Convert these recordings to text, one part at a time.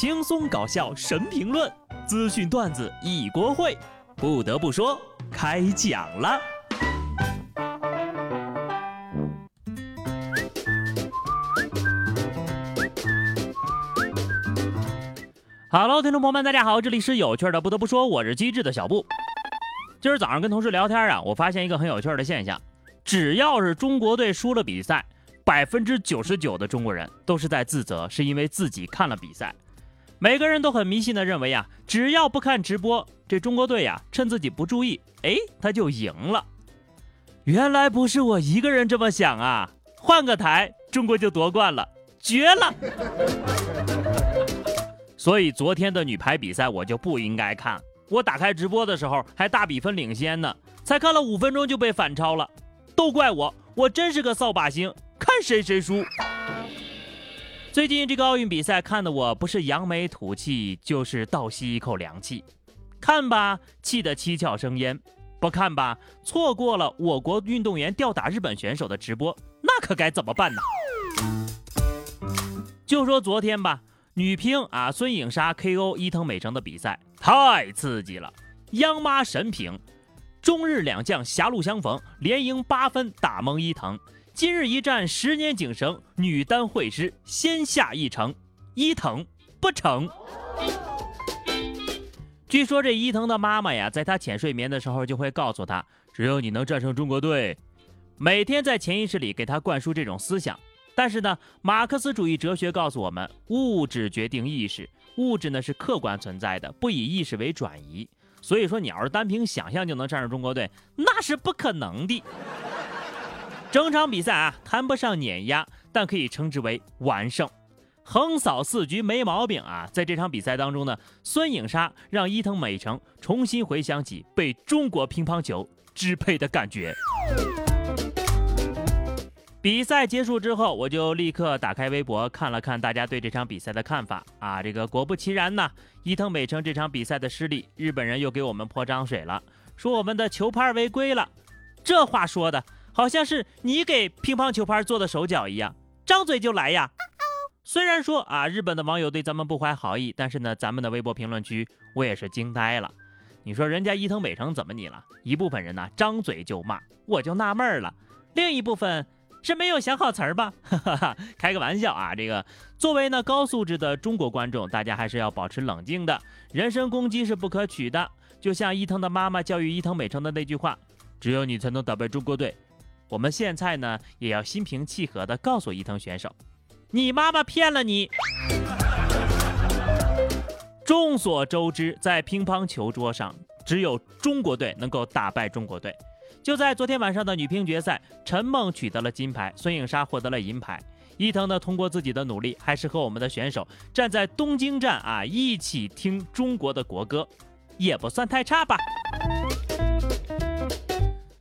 轻松搞笑神评论，资讯段子一锅烩。不得不说，开讲了。Hello，听众朋友们，大家好，这里是有趣的。不得不说，我是机智的小布。今儿早上跟同事聊天啊，我发现一个很有趣的现象：只要是中国队输了比赛，百分之九十九的中国人都是在自责，是因为自己看了比赛。每个人都很迷信的认为啊，只要不看直播，这中国队呀，趁自己不注意，哎，他就赢了。原来不是我一个人这么想啊，换个台，中国就夺冠了，绝了。所以昨天的女排比赛我就不应该看。我打开直播的时候还大比分领先呢，才看了五分钟就被反超了，都怪我，我真是个扫把星，看谁谁输。最近这个奥运比赛看的我不是扬眉吐气，就是倒吸一口凉气。看吧，气得七窍生烟；不看吧，错过了我国运动员吊打日本选手的直播，那可该怎么办呢？就说昨天吧。女乒啊，孙颖莎 KO 伊藤美诚的比赛太刺激了，央妈神评，中日两将狭路相逢，连赢八分打懵伊藤。今日一战，十年警绳，女单会师，先下一城，伊藤不成。据说这伊藤的妈妈呀，在他浅睡眠的时候就会告诉他，只有你能战胜中国队，每天在潜意识里给他灌输这种思想。但是呢，马克思主义哲学告诉我们，物质决定意识，物质呢是客观存在的，不以意识为转移。所以说，你要是单凭想象就能战胜中国队，那是不可能的。整场比赛啊，谈不上碾压，但可以称之为完胜，横扫四局没毛病啊。在这场比赛当中呢，孙颖莎让伊藤美诚重新回想起被中国乒乓球支配的感觉。比赛结束之后，我就立刻打开微博看了看大家对这场比赛的看法啊，这个果不其然呢，伊藤美诚这场比赛的失利，日本人又给我们泼脏水了，说我们的球拍违规了。这话说的好像是你给乒乓球拍做的手脚一样，张嘴就来呀。虽然说啊，日本的网友对咱们不怀好意，但是呢，咱们的微博评论区我也是惊呆了。你说人家伊藤美诚怎么你了？一部分人呢张嘴就骂，我就纳闷了，另一部分。是没有想好词儿吧？开个玩笑啊！这个作为呢高素质的中国观众，大家还是要保持冷静的。人身攻击是不可取的。就像伊藤的妈妈教育伊藤美诚的那句话：“只有你才能打败中国队。”我们现在呢也要心平气和的告诉伊藤选手：“你妈妈骗了你。”众所周知，在乒乓球桌上，只有中国队能够打败中国队。就在昨天晚上的女乒决赛，陈梦取得了金牌，孙颖莎获得了银牌。伊藤呢，通过自己的努力，还是和我们的选手站在东京站啊，一起听中国的国歌，也不算太差吧。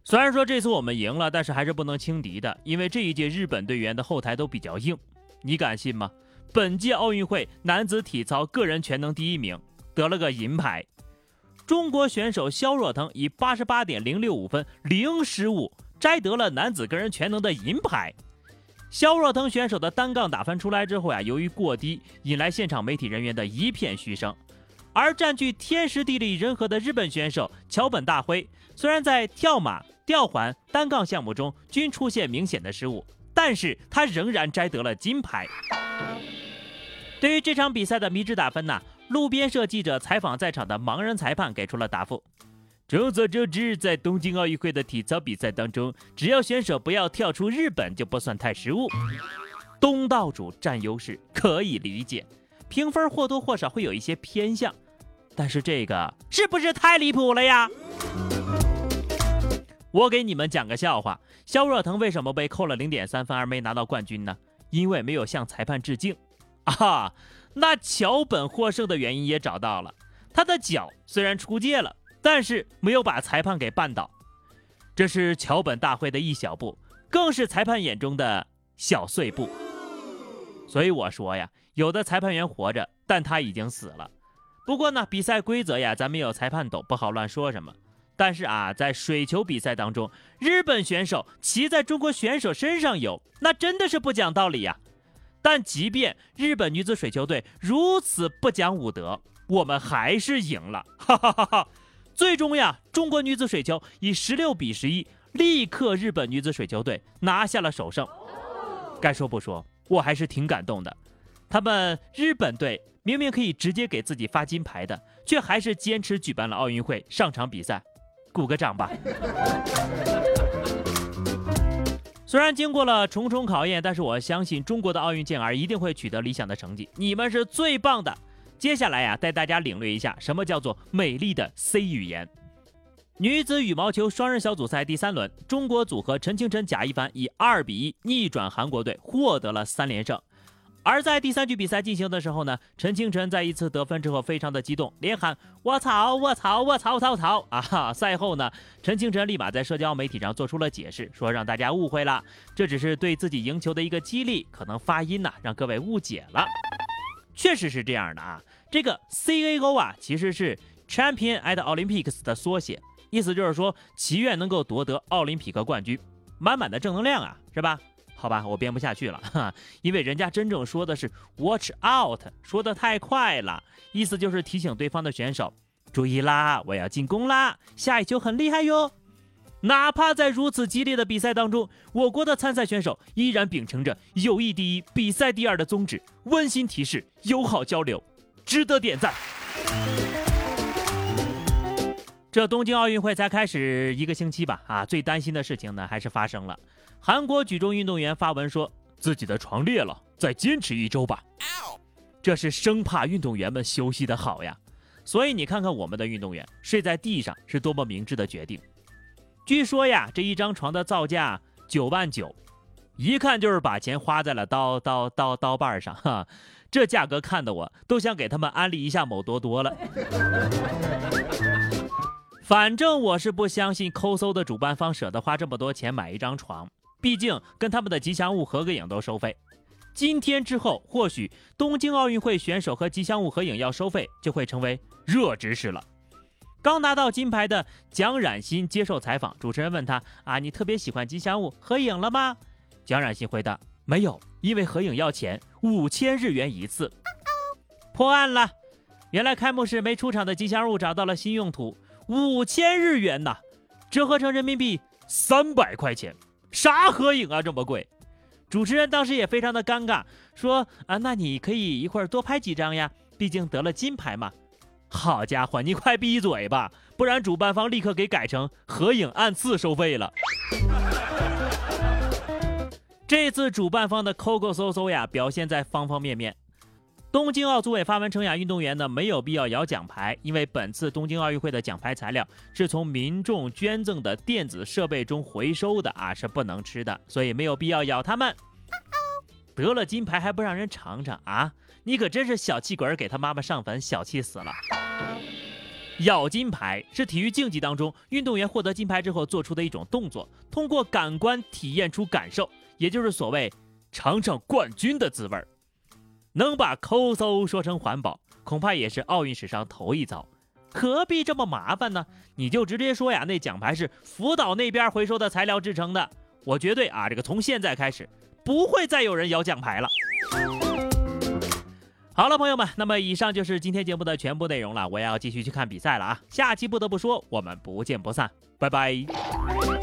虽然说这次我们赢了，但是还是不能轻敌的，因为这一届日本队员的后台都比较硬。你敢信吗？本届奥运会男子体操个人全能第一名，得了个银牌。中国选手肖若腾以八十八点零六五分零失误摘得了男子个人全能的银牌。肖若腾选手的单杠打分出来之后呀，由于过低，引来现场媒体人员的一片嘘声。而占据天时地利人和的日本选手桥本大辉，虽然在跳马、吊环、单杠项目中均出现明显的失误，但是他仍然摘得了金牌。对于这场比赛的迷之打分呢？路边社记者采访在场的盲人裁判，给出了答复。众所周知，在东京奥运会的体操比赛当中，只要选手不要跳出日本，就不算太失误。东道主占优势可以理解，评分或多或少会有一些偏向，但是这个是不是太离谱了呀？我给你们讲个笑话：肖若腾为什么被扣了零点三分而没拿到冠军呢？因为没有向裁判致敬。啊！那桥本获胜的原因也找到了，他的脚虽然出界了，但是没有把裁判给绊倒，这是桥本大会的一小步，更是裁判眼中的小碎步。所以我说呀，有的裁判员活着，但他已经死了。不过呢，比赛规则呀，咱们有裁判懂，不好乱说什么。但是啊，在水球比赛当中，日本选手骑在中国选手身上游，那真的是不讲道理呀。但即便日本女子水球队如此不讲武德，我们还是赢了，哈哈哈哈！最终呀，中国女子水球以十六比十一力克日本女子水球队，拿下了首胜。该说不说，我还是挺感动的。他们日本队明明可以直接给自己发金牌的，却还是坚持举办了奥运会上场比赛，鼓个掌吧。虽然经过了重重考验，但是我相信中国的奥运健儿一定会取得理想的成绩。你们是最棒的！接下来呀，带大家领略一下什么叫做美丽的 C 语言。女子羽毛球双人小组赛第三轮，中国组合陈清晨、贾一凡以二比一逆转韩国队，获得了三连胜。而在第三局比赛进行的时候呢，陈清晨在一次得分之后非常的激动，连喊“我操，我操，我操操操” 啊！赛后呢，陈清晨立马在社交媒体上做出了解释，说让大家误会了，这只是对自己赢球的一个激励，可能发音呢让各位误解了。确实是这样的啊，这个 CAO 啊其实是 Champion at Olympics 的缩写，意思就是说祈愿能够夺得奥林匹克冠军，满满的正能量啊，是吧？好吧，我编不下去了哈，因为人家真正说的是 watch out，说的太快了，意思就是提醒对方的选手注意啦，我要进攻啦，下一球很厉害哟。哪怕在如此激烈的比赛当中，我国的参赛选手依然秉承着友谊第一、比赛第二的宗旨，温馨提示，友好交流，值得点赞。这东京奥运会才开始一个星期吧，啊，最担心的事情呢还是发生了。韩国举重运动员发文说自己的床裂了，再坚持一周吧。这是生怕运动员们休息的好呀。所以你看看我们的运动员睡在地上是多么明智的决定。据说呀，这一张床的造价九万九，一看就是把钱花在了刀刀刀刀把上哈。这价格看得我都想给他们安利一下某多多了。反正我是不相信抠搜的主办方舍得花这么多钱买一张床。毕竟跟他们的吉祥物合个影都收费，今天之后或许东京奥运会选手和吉祥物合影要收费，就会成为热知识了。刚拿到金牌的蒋冉欣接受采访，主持人问他：“啊，你特别喜欢吉祥物，合影了吗？”蒋冉欣回答：“没有，因为合影要钱，五千日元一次。”破案了，原来开幕式没出场的吉祥物找到了新用途，五千日元呐，折合成人民币三百块钱。啥合影啊，这么贵？主持人当时也非常的尴尬，说啊，那你可以一会儿多拍几张呀，毕竟得了金牌嘛。好家伙，你快闭嘴吧，不然主办方立刻给改成合影按次收费了。这次主办方的抠抠搜搜呀，表现在方方面面。东京奥组委发文称呀，运动员呢没有必要摇奖牌，因为本次东京奥运会的奖牌材料是从民众捐赠的电子设备中回收的啊，是不能吃的，所以没有必要咬他们。得了金牌还不让人尝尝啊？你可真是小气鬼，给他妈妈上坟，小气死了。咬金牌是体育竞技当中运动员获得金牌之后做出的一种动作，通过感官体验出感受，也就是所谓尝尝冠军的滋味儿。能把抠搜说成环保，恐怕也是奥运史上头一遭。何必这么麻烦呢？你就直接说呀，那奖牌是福岛那边回收的材料制成的。我绝对啊，这个从现在开始不会再有人摇奖牌了。好了，朋友们，那么以上就是今天节目的全部内容了。我要继续去看比赛了啊！下期不得不说，我们不见不散，拜拜。